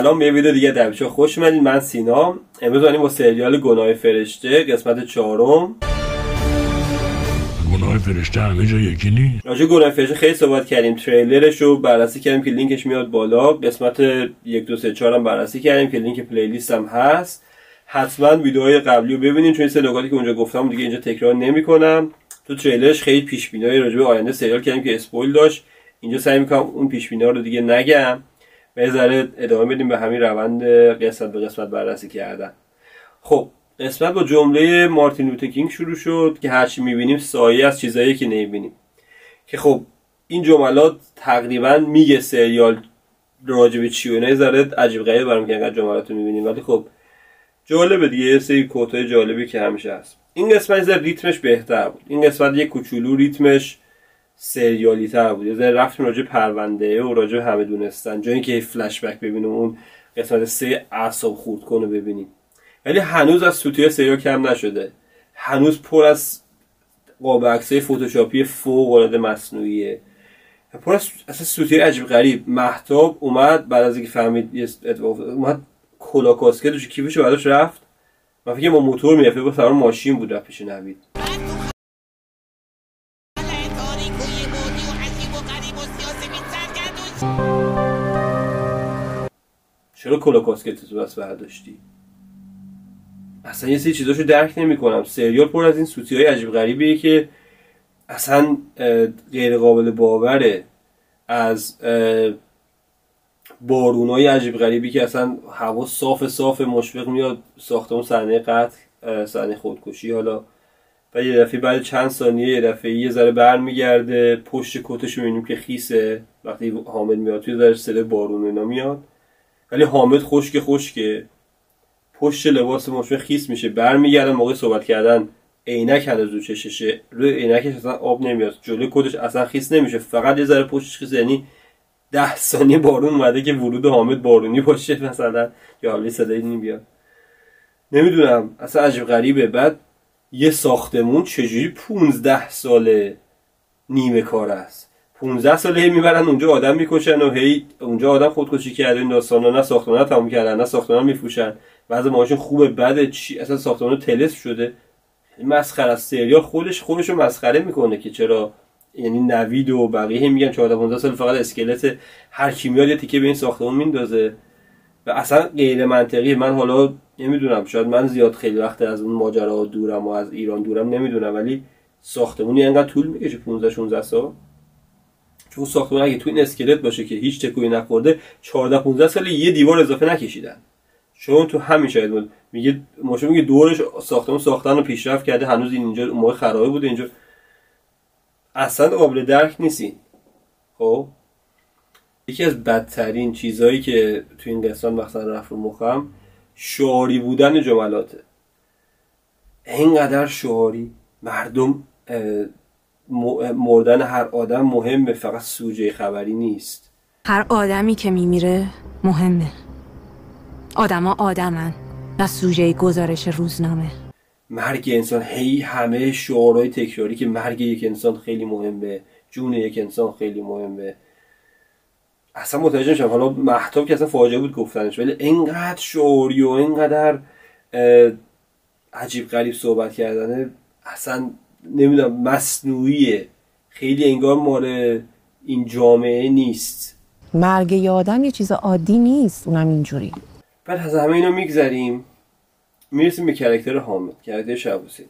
سلام به ویدیو دیگه در خوش اومدید من سینا. امروز با سریال گناه فرشته قسمت چهارم. گناه فرشته همه جا یکی نی راجع گناه فرشته خیلی صحبت کردیم تریلرش رو بررسی کردیم که لینکش میاد بالا. قسمت یک دو سه چهار هم بررسی کردیم که لینک playlist هم هست. حتما ویدیوهای قبلی رو ببینید چون این سه که اونجا گفتم دیگه اینجا تکرار نمی‌کنم. تو تریلرش خیلی پیش بینی راجع به آینده سریال کردیم که spoil داشت. اینجا سعی می‌کنم اون پیش رو دیگه نگم. و ذره ادامه بدیم به همین روند قسمت به قسمت بررسی کردن. خب قسمت با جمله مارتین لوتر شروع شد که هرچی می‌بینیم سایه از چیزایی که نمی‌بینیم. که خب این جملات تقریبا میگه سریال راجب چی و ذره عجیب غریب برام که انقدر جملات رو می‌بینیم. ولی خب جالبه دیگه. یه سری کوتای جالبی که همیشه هست. این قسمت ریتمش بهتر بود. این قسمت یه کوچولو ریتمش. سریالی تر بود. یه رفتیم راجع پرونده و راجع همه دونستن. جایی که فلش بک ببینیم اون قسمت سه اعصاب خورد کنه ببینیم. ولی هنوز از سوتیه سریال کم نشده. هنوز پر از قاب عکسای فتوشاپی فوق العاده مصنوعیه. پر از اصلا سوتیه عجیب غریب. محتاب اومد بعد از اینکه فهمید اومد کلا کاسکت کیفش بعدش رفت. من فکر با موتور می‌رفت با ماشین بود رفت پیش نوید. چرا کاسکت تو بس برداشتی؟ اصلا یه سری چیزاشو درک نمی‌کنم. سریال پر از این سوتی های عجیب غریبیه که اصلا غیر قابل باوره از های عجیب غریبی که اصلا هوا صاف صاف مشفق میاد ساختمون صحنه قتل صحنه خودکشی حالا. و یه دفعه بعد چند ثانیه یه دفعه یه ذره برمیگرده پشت کتش می‌بینیم که خیسه. وقتی حامد میاد توی ذره صدای بارون اینا میاد. ولی حامد خشک خشکه. پشت لباس مشفه خیس میشه. برمیگردن موقع صحبت کردن. عینک هنوز رو چششه. روی عینکش اصلا آب نمیاد. جلوی کدش اصلا خیس نمیشه. فقط یه ذره پشتش خیس. یعنی ده ثانیه بارون اومده که ورود حامد بارونی باشه مثلا. یا حالی صدایی نمیاد نمی‌دونم. اصلا عجب غریبه. بعد یه ساختمون چجوری 15 ساله نیمه کار است؟ 15 ساله هی می‌برن اونجا آدم می‌کشن و هی اونجا آدم خودکشی کرده این داستانا نه ساختمان تموم کردن نه ساختمان میفروشن. بعضی ماشین خوبه بده چی؟ اصلا ساختمان تلس شده. مسخره است. سریال خودش خودش رو مسخره می‌کنه که چرا یعنی نوید و بقیه میگن 14 15 سال فقط اسکلت هر کی میاد یه تیکه به این ساختمون میندازه. و اصلا غیر منطقی من حالا نمی‌دونم شاید من زیاد خیلی وقت از اون ماجرا دورم و از ایران دورم نمی‌دونم ولی ساختمونی انقدر طول می‌کشه 15 16 سال؟ چون ساختمون اگه تو این اسکلت باشه که هیچ تکوی نخورده 14 15 سال یه دیوار اضافه نکشیدن. چون تو همین شاید بود. میگه ماشین میگه دورش ساختمون ساختن و پیشرفت کرده هنوز این اینجا موقع خرابه بوده اینجا اصلا قابل درک نیستی خب؟ یکی از بدترین چیزهایی که تو این قسمت مثلا رفت رو مخم شعاری بودن جملاته. اینقدر شعاری مردم مردن هر آدم مهمه فقط سوژه خبری نیست. هر آدمی که میمیره مهمه. آدما آدمن و سوژه گزارش روزنامه. مرگ انسان هی همه شعارهای تکراری که مرگ یک انسان خیلی مهمه جون یک انسان خیلی مهمه. اصلا متوجه میشم حالا محتاب که اصلا فاجعه بود گفتنش ولی اینقدر شعوری و اینقدر عجیب غریب صحبت کردنه اصلا نمی‌دونم مصنوعیه. خیلی انگار مال این جامعه نیست. مرگ یادم یه چیز عادی نیست اونم اینجوری. بعد از همه اینا میگذریم می‌رسیم به کرکتر حامد کرکتر شبوسی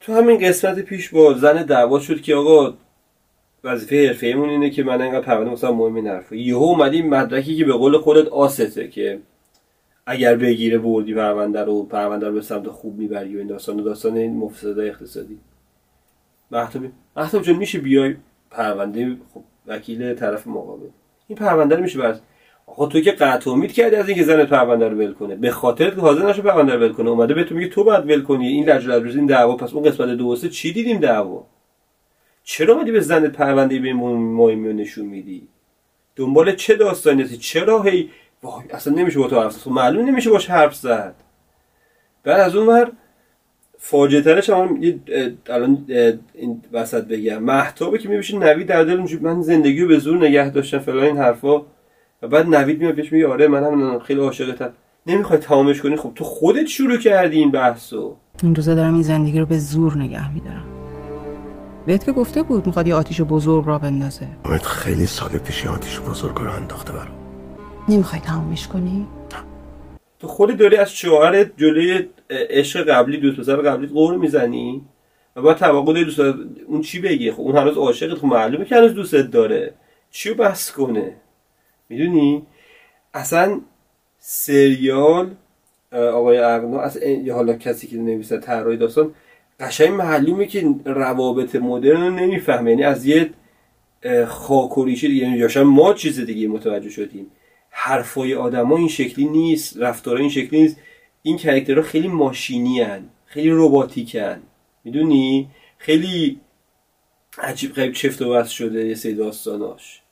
تو همین قسمت پیش با زن دعوا شد که آقا وظیفه حرفه اینه که من انقدر پرونده مثلا مهم این حرفه یهو اومدیم مدرکی که به قول خودت آسته که اگر بگیره بردی پرونده رو پرونده رو به سمت خوب می‌بری و این داستان داستان این مفسدای اقتصادی. محتوب محتوب جان میشه بیای پرونده خب وکیل طرف مقابل. این پرونده رو میشه بر آقا تو که قطع امید کردی از اینکه زنت پرونده رو ول کنه. به خاطر که حاضر نشه پرونده رو ول کنه. اومده به تو میگه تو باید ول کنی. این لجل این دعوا. پس اون قسمت دو چی دیدیم دعوا؟ چرا اومدی به زنت پرونده به مهمی نشون میدی؟ دنبال چه داستانی هستی؟ چرا هی وای اصلا نمیشه با تو حرف زد. معلوم نمیشه باش حرف زد. بعد از اون ور فاجعه ترش هم الان این وسط بگم. محتابه که میبشه نوی در دل من زندگی رو به زور نگه داشتم فلان این حرفا. و بعد نوید میاد بهش میگه آره منم خیلی عاشقتم. نمی‌خوای تمامش کنی؟ خب تو خودت شروع کردی این بحثو. این روزا دارم این زندگی رو به زور نگه میدارم. بهت که گفته بود می‌خواد یه آتیش بزرگ را بندازه. امید خیلی سال پیش یه آتیش بزرگ رو انداخته برام. نمی‌خوای تمامش کنی؟ تو خودت داری از شوهرت جلوی عشق قبلی دوست پسر قبلی قور می‌زنی؟ و بعد توقع داری دوست اون چی بگه خب اون هنوز عاشقت خب معلومه که هنوز دوستت داره. چیو بس کنه؟ می‌دونی؟ اصلا سریال آقای اغنا از یا حالا کسی که نویسه طراحی داستان قشنگ معلومه که روابط مدرن رو نمی‌فهمه. یعنی از یه اه، خاک و ریشه دیگه. یعنی ما چیز دیگه متوجه شدیم. حرفای آدما این شکلی نیست رفتارها این شکلی نیست. این کرکترها خیلی ماشینی هن. خیلی رباتیکن می‌دونی؟ خیلی عجیب غریب چفت و بس شده یه سری داستاناش.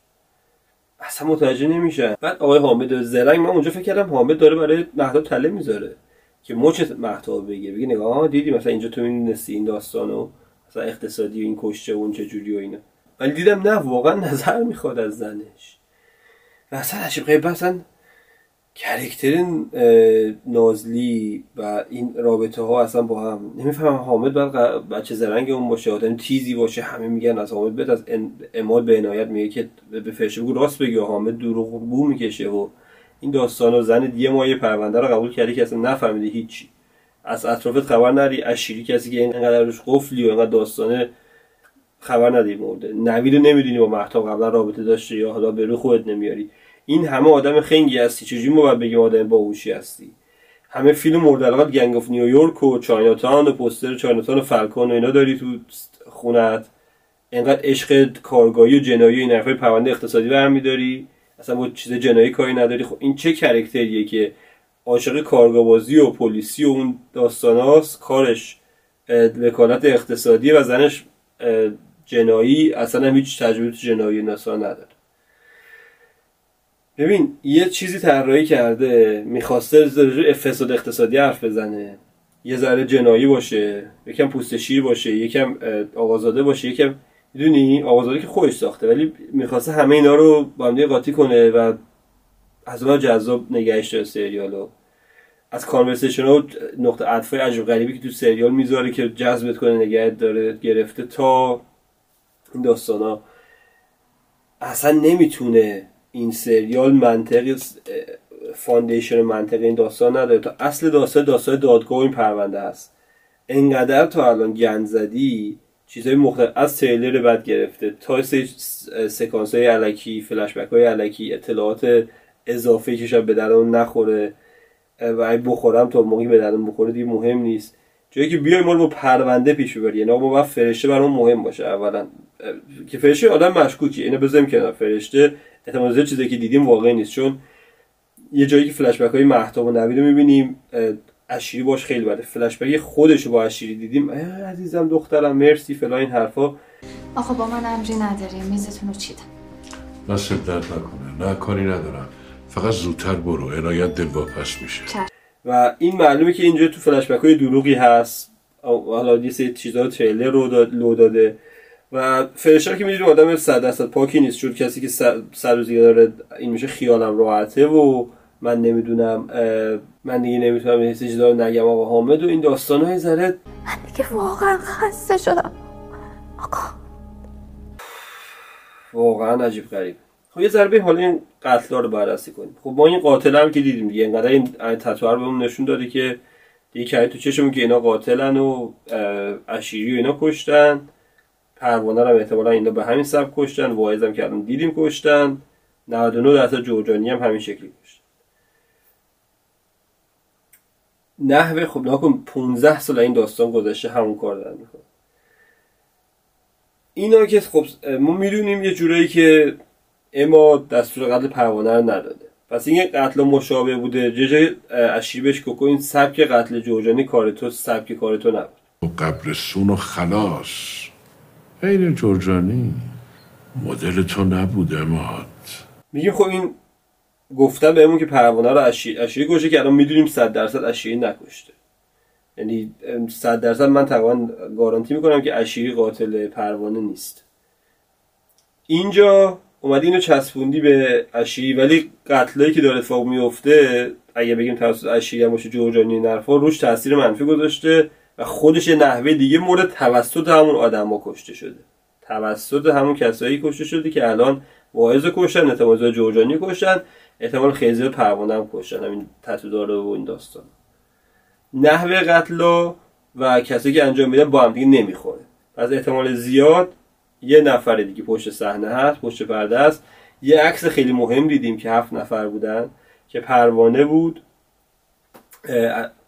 اصلا متوجه نمیشن. بعد آقای حامد زرنگ من اونجا فکر کردم حامد داره برای مهتاب تله می‌ذاره که مچ مهتاب بگه بگه نگاه دیدی مثلا اینجا تو می‌دونستی این داستانو مثلا اقتصادی و این کشته و اون چه جوری و اینا. ولی دیدم نه واقعا نظر می‌خواد از زنش. اصلا عجیب غریب اصلا کرکتر نازلی و این رابطه ها اصلا با هم نمی‌فهمم حامد ق- بچه زرنگ اون باشه آدم تیزی باشه همه میگن از حامد بیاد از اماد به عنایت میگه که به فرشه بگو راست بگی حامد دروغ بو می‌کشه و این داستان و زن یه ماه یه پرونده رو قبول کردی که اصلا نفهمیده هیچی. از اطرافت خبر نری از شیری کسی که اینقدر روش قفلی و اینقدر داستانه خبر نداری مورد نوید نمی‌دونی با مهتاب قبلا رابطه داشته یا حالا به رو خودت نمیاری. این همه آدم خنگی هستی. چجوری ما باید بگیم آدم باهوشی هستی؟ همه فیلم مورد علاقت گنگ اف نیویورک و چایناتان و پوستر چایناتان و فالکون و اینا داری تو خونت. انقدر عشق کارگاهی و جنایی این حرفای پرونده اقتصادی برمیداری اصلا با چیز جنایی کاری نداری؟ خب این چه کرکتریه که عاشق کارگاه‌بازی و پلیسی و اون داستاناست؟ کارش وکالت اقتصادی و زنش جنایی اصلا هیچ تجربه تو جنایی ناسا نداره. ببین یه چیزی طراحی کرده می‌خواسته فساد اقتصادی حرف بزنه. یه ذره جنایی باشه یکم پوست شیر باشه یکم آقازاده باشه یکم می‌دونی؟ آقازاده که خودش ساخته ولی می‌خواسته همه اینا رو با هم قاطی کنه و از اون جذاب نگهش داره سریالو از conversation و نقطه عطفای عجب غریبی که تو سریال می‌ذاره که جذبت کنه نگهت داره گرفته تا این داستان ها اصلا نمی‌تونه این سریال منطقی foundation منطق این داستان نداره. تا اصل داستان داستان دادگاه این پرونده هست انقدر تا الان گند زدی چیزهای مختلف از تریلر بد گرفته تا سکانس های علکی فلشبک های علکی اطلاعات اضافه که شاید به درون نخوره. و اگه بخورم تا موقعی به درون بخوره دیگه مهم نیست. جایی که بیای ما رو با پرونده پیش ببری. یعنی ما باید فرشته برام مهم باشه. اولا که فرشته آدم مشکوکی. اینو بذاریم کنار. فرشته احتمال زیاد چیزی که دیدیم واقعی نیست. چون یه جایی که فلش بک های مهتاب و نوید رو می‌بینیم اشیری باش خیلی بده. فلش بک خودش رو با اشیری دیدیم. عزیزم دخترم مرسی فلا این حرفا. آخه با من امری نداری. میزتون رو چیدم. دست درد نکنه. نه کاری ندارم. فقط زودتر برو. عنایت دلواپس میشه. و این معلومه که اینجا تو فلش های دروغی هست. حالا یه سری چیزا تریلر رو داد لو داده. و فرشته که می‌دونیم آدم صد درصد پاکی نیست. چون کسی که سر روزی داره این میشه خیالم راحته و من نمی‌دونم من دیگه نمی‌تونم این چیزا رو نگم. آقا حامد و این داستان های ذره من دیگه واقعا خسته شدم. آقا. واقعا عجیب غریب. خب یه ضربه حالا این قتلا رو بررسی کنیم. خب ما این قاتل هم که دیدیم دیگه انقدر این تتو رو بهمون نشون داده که دیگه تو چشمون که اینا قاتلن و اشیری و اینا کشتن. پروانه رو احتمالا اینا به همین سبک کشتن. واعظ هم که دیدیم کشتن. 99 درصد جورجانی هم همین شکلی کشتن. نحوه خب نکن 15 سال این داستان گذشته همون کار دارن می‌کنن اینا که خب ما می‌دونیم یه جورایی که اما دستور قتل پروانه رو نداده. پس این قتل مشابه بوده. جه جای اشیر بهش کوکو این سبک قتل جورجانی کار تو سبک کار تو نبود. قبرستون و خلاص. غیر جرجانی مدل تو نبود اماد میگیم خب این گفتن بهمون که پروانه رو اشیر اشیری کشه که الان می‌دونیم 100 درصد اشیری نکشته. یعنی 100 درصد من تقریبا گارانتی می‌کنم که اشیری قاتل پروانه نیست. اینجا اومدی اینو چسبوندی به اشیری ولی قتلایی که داره اتفاق میفته اگه بگیم توسط اشیری هم باشه جورجانی نرفا روش تاثیر منفی گذاشته و خودش نحوه دیگه مورد توسط همون آدما کشته شده. توسط همون کسایی کشته شده که الان واعظ کشتن احتمال جورجانی کشتن احتمال خیزه پروانه هم کشتن همین تتو داره و این داستان. نحوه قتل و کسایی که انجام میدن با هم دیگه نمی‌خوره. پس احتمال زیاد یه نفر دیگه پشت صحنه هست پشت پرده است. یه عکس خیلی مهم دیدیم که هفت نفر بودن که پروانه بود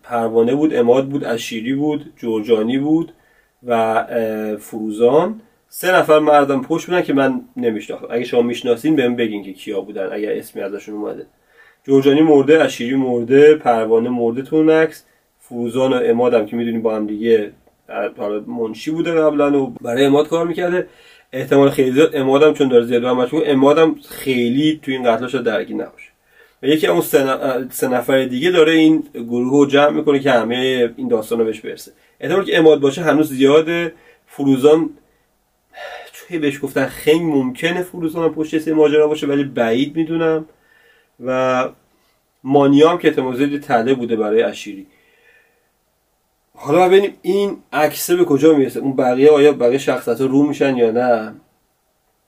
پروانه بود اماد بود اشیری بود جورجانی بود و فروزان. سه نفر مردم پشت بودن که من نمیشناختم. اگه شما می‌شناسین بهم بگین که کیا بودن اگر اسمی ازشون اومده. جورجانی مرده اشیری مرده پروانه مرده تو عکس. فروزان و امادم که می‌دونیم با هم دیگه حالا منشی بوده قبلا و برای اماد کار می‌کرده. احتمال خیلی زیاد امادم چون داره زیاد مشغول امادم خیلی تو این قتلش درگیر نباشه. و یکی اون سه نفر دیگه داره این گروه رو جمع می‌کنه که همه این داستان رو بهش برسه. احتمال که اماد باشه هنوز زیاده. فروزان چون بهش گفتن خیلی ممکنه فروزان پشت سه ماجرا باشه ولی بعید می‌دونم. و مانیا هم که احتمال تله بوده برای اشیری. حالا ببینیم این عکسه به کجا می‌رسه؟ اون بقیه آیا بقیه شخصیت رو میشن یا نه؟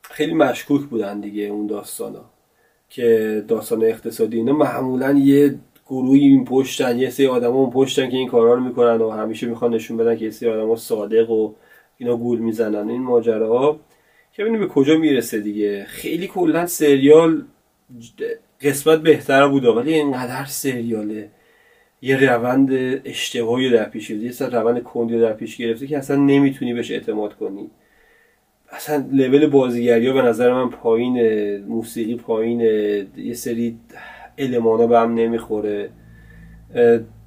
خیلی مشکوک بودن دیگه اون داستان ها که داستان اقتصادی اینا. معمولا یه گروهی این پشتن یه سری آدم اون پشتن که این کارا رو می‌کنن و همیشه می‌خوان نشون بدن که یه سری آدم صادق و اینا گول می‌زنن. این ماجراها که ببینیم به کجا می‌رسه دیگه. خیلی کلا سریال قسمت بهتر بود ولی اینقدر سریاله. یه روند اشتباهی در پیش یه سر روند کندی در پیش گرفته که اصلا نمی‌تونی بهش اعتماد کنی. اصلا لول بازیگری ها به نظر من پایین موسیقی پایین یه سری المانا به هم نمی‌خوره.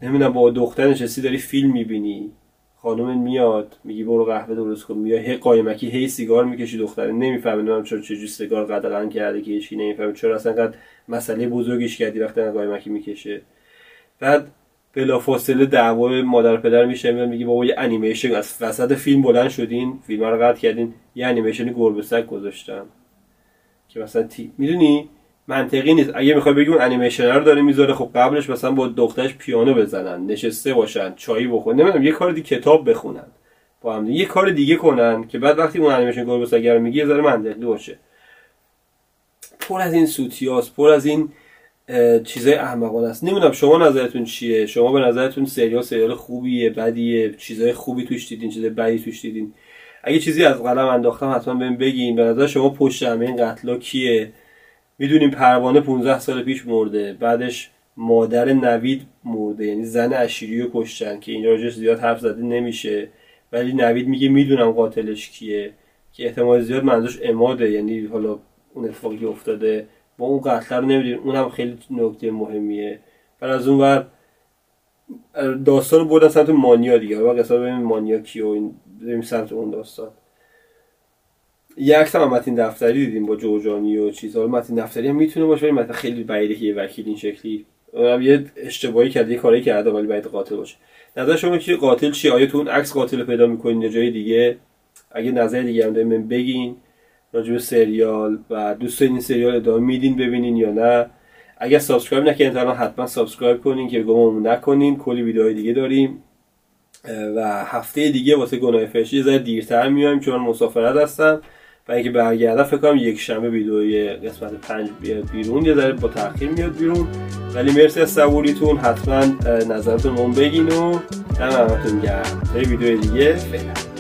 نمی‌دونم با دختر نشستی داری فیلم می‌بینی. خانم میاد میگی برو قهوه درست کن میاد هی قایمکی هی سیگار می‌کشی دختره. نمی‌فهمه نمی‌دونم چرا چجوری سیگار قدغن کرده که هیچکی نمی‌فهمه. چرا اصلا قد مسئله بزرگیش کردی وقتی قایمکی می‌کشه. بعد بلافاصله دعوای مادر پدر میشه میگه بابا یه انیمیشن از وسط فیلم بلند شدین فیلم رو قطع کردین یه انیمیشن گربه سگ گذاشتم. که مثلا تی می‌دونی؟ منطقی نیست. اگه می‌خوای بگی اون انیمیشن رو داره می‌ذاره خب قبلش مثلا با دخترش پیانو بزنن نشسته باشن چایی بخورن نمی‌دونم یه کار دیگه کتاب بخونن. با هم یه کار دیگه کنن که بعد وقتی اون انیمیشن گربه سگ رو میگی یه ذره منطقی باشه. پر از این سوتیاس پر از این چیزای احمقانه است. نمی‌دونم شما نظرتون چیه؟ شما به نظرتون سریال سریال خوبیه بدیه؟ چیزای خوبی توش دیدین چیزای بدی توش دیدین؟ اگه چیزی از قلم انداختم حتما بهم بگین. به نظر شما پشت همه این قتلا کیه؟ می‌دونیم پروانه 15 سال پیش مرده بعدش مادر نوید مرده یعنی زن اشیری رو کشتن که این راجعش زیاد حرف زده نمیشه. ولی نوید میگه می‌دونم قاتلش کیه که احتمال زیاد منظورش اماده یعنی حالا اون اتفاقی افتاده با اون قتل رو نمی‌دونیم اونم خیلی نکته مهمیه. بعد از اون ور داستان بردن سمت مانیا دیگه. و قصه ببینیم مانیا کی و این بریم سمت اون داستان. یه عکس هم متین دفتری دیدیم با جوجانی و چیزها متین دفتری هم می‌تونه باشه ولی متین خیلی بعیده که یه وکیل این شکلی. اونم یه اشتباهی کرده یه کاری کرده ولی باید قاتل باشه. نظر شما که قاتل چی آیا تو اون عکس قاتل پیدا می‌کنین یه جای دیگه؟ اگه نظر دیگه هم بگین. راجب سریال و دوست این سریال ادامه میدین ببینین یا نه. اگر subscribe نکردین الان حتما subscribe کنین که گممون نکنین. کلی ویدیوهای دیگه داریم. و هفته دیگه واسه گناه فرشته یه دیرتر میایم چون مسافرت هستم. و اینکه برگردم فکر کنم یک شنبه ویدیوی قسمت پنج بیاد بیرون. یه ذره با تاخیر میاد بیرون. ولی مرسی از صبوریتون. حتما نظرتون بگین و دم همتون گرم ویدیو دیگه. فعلا.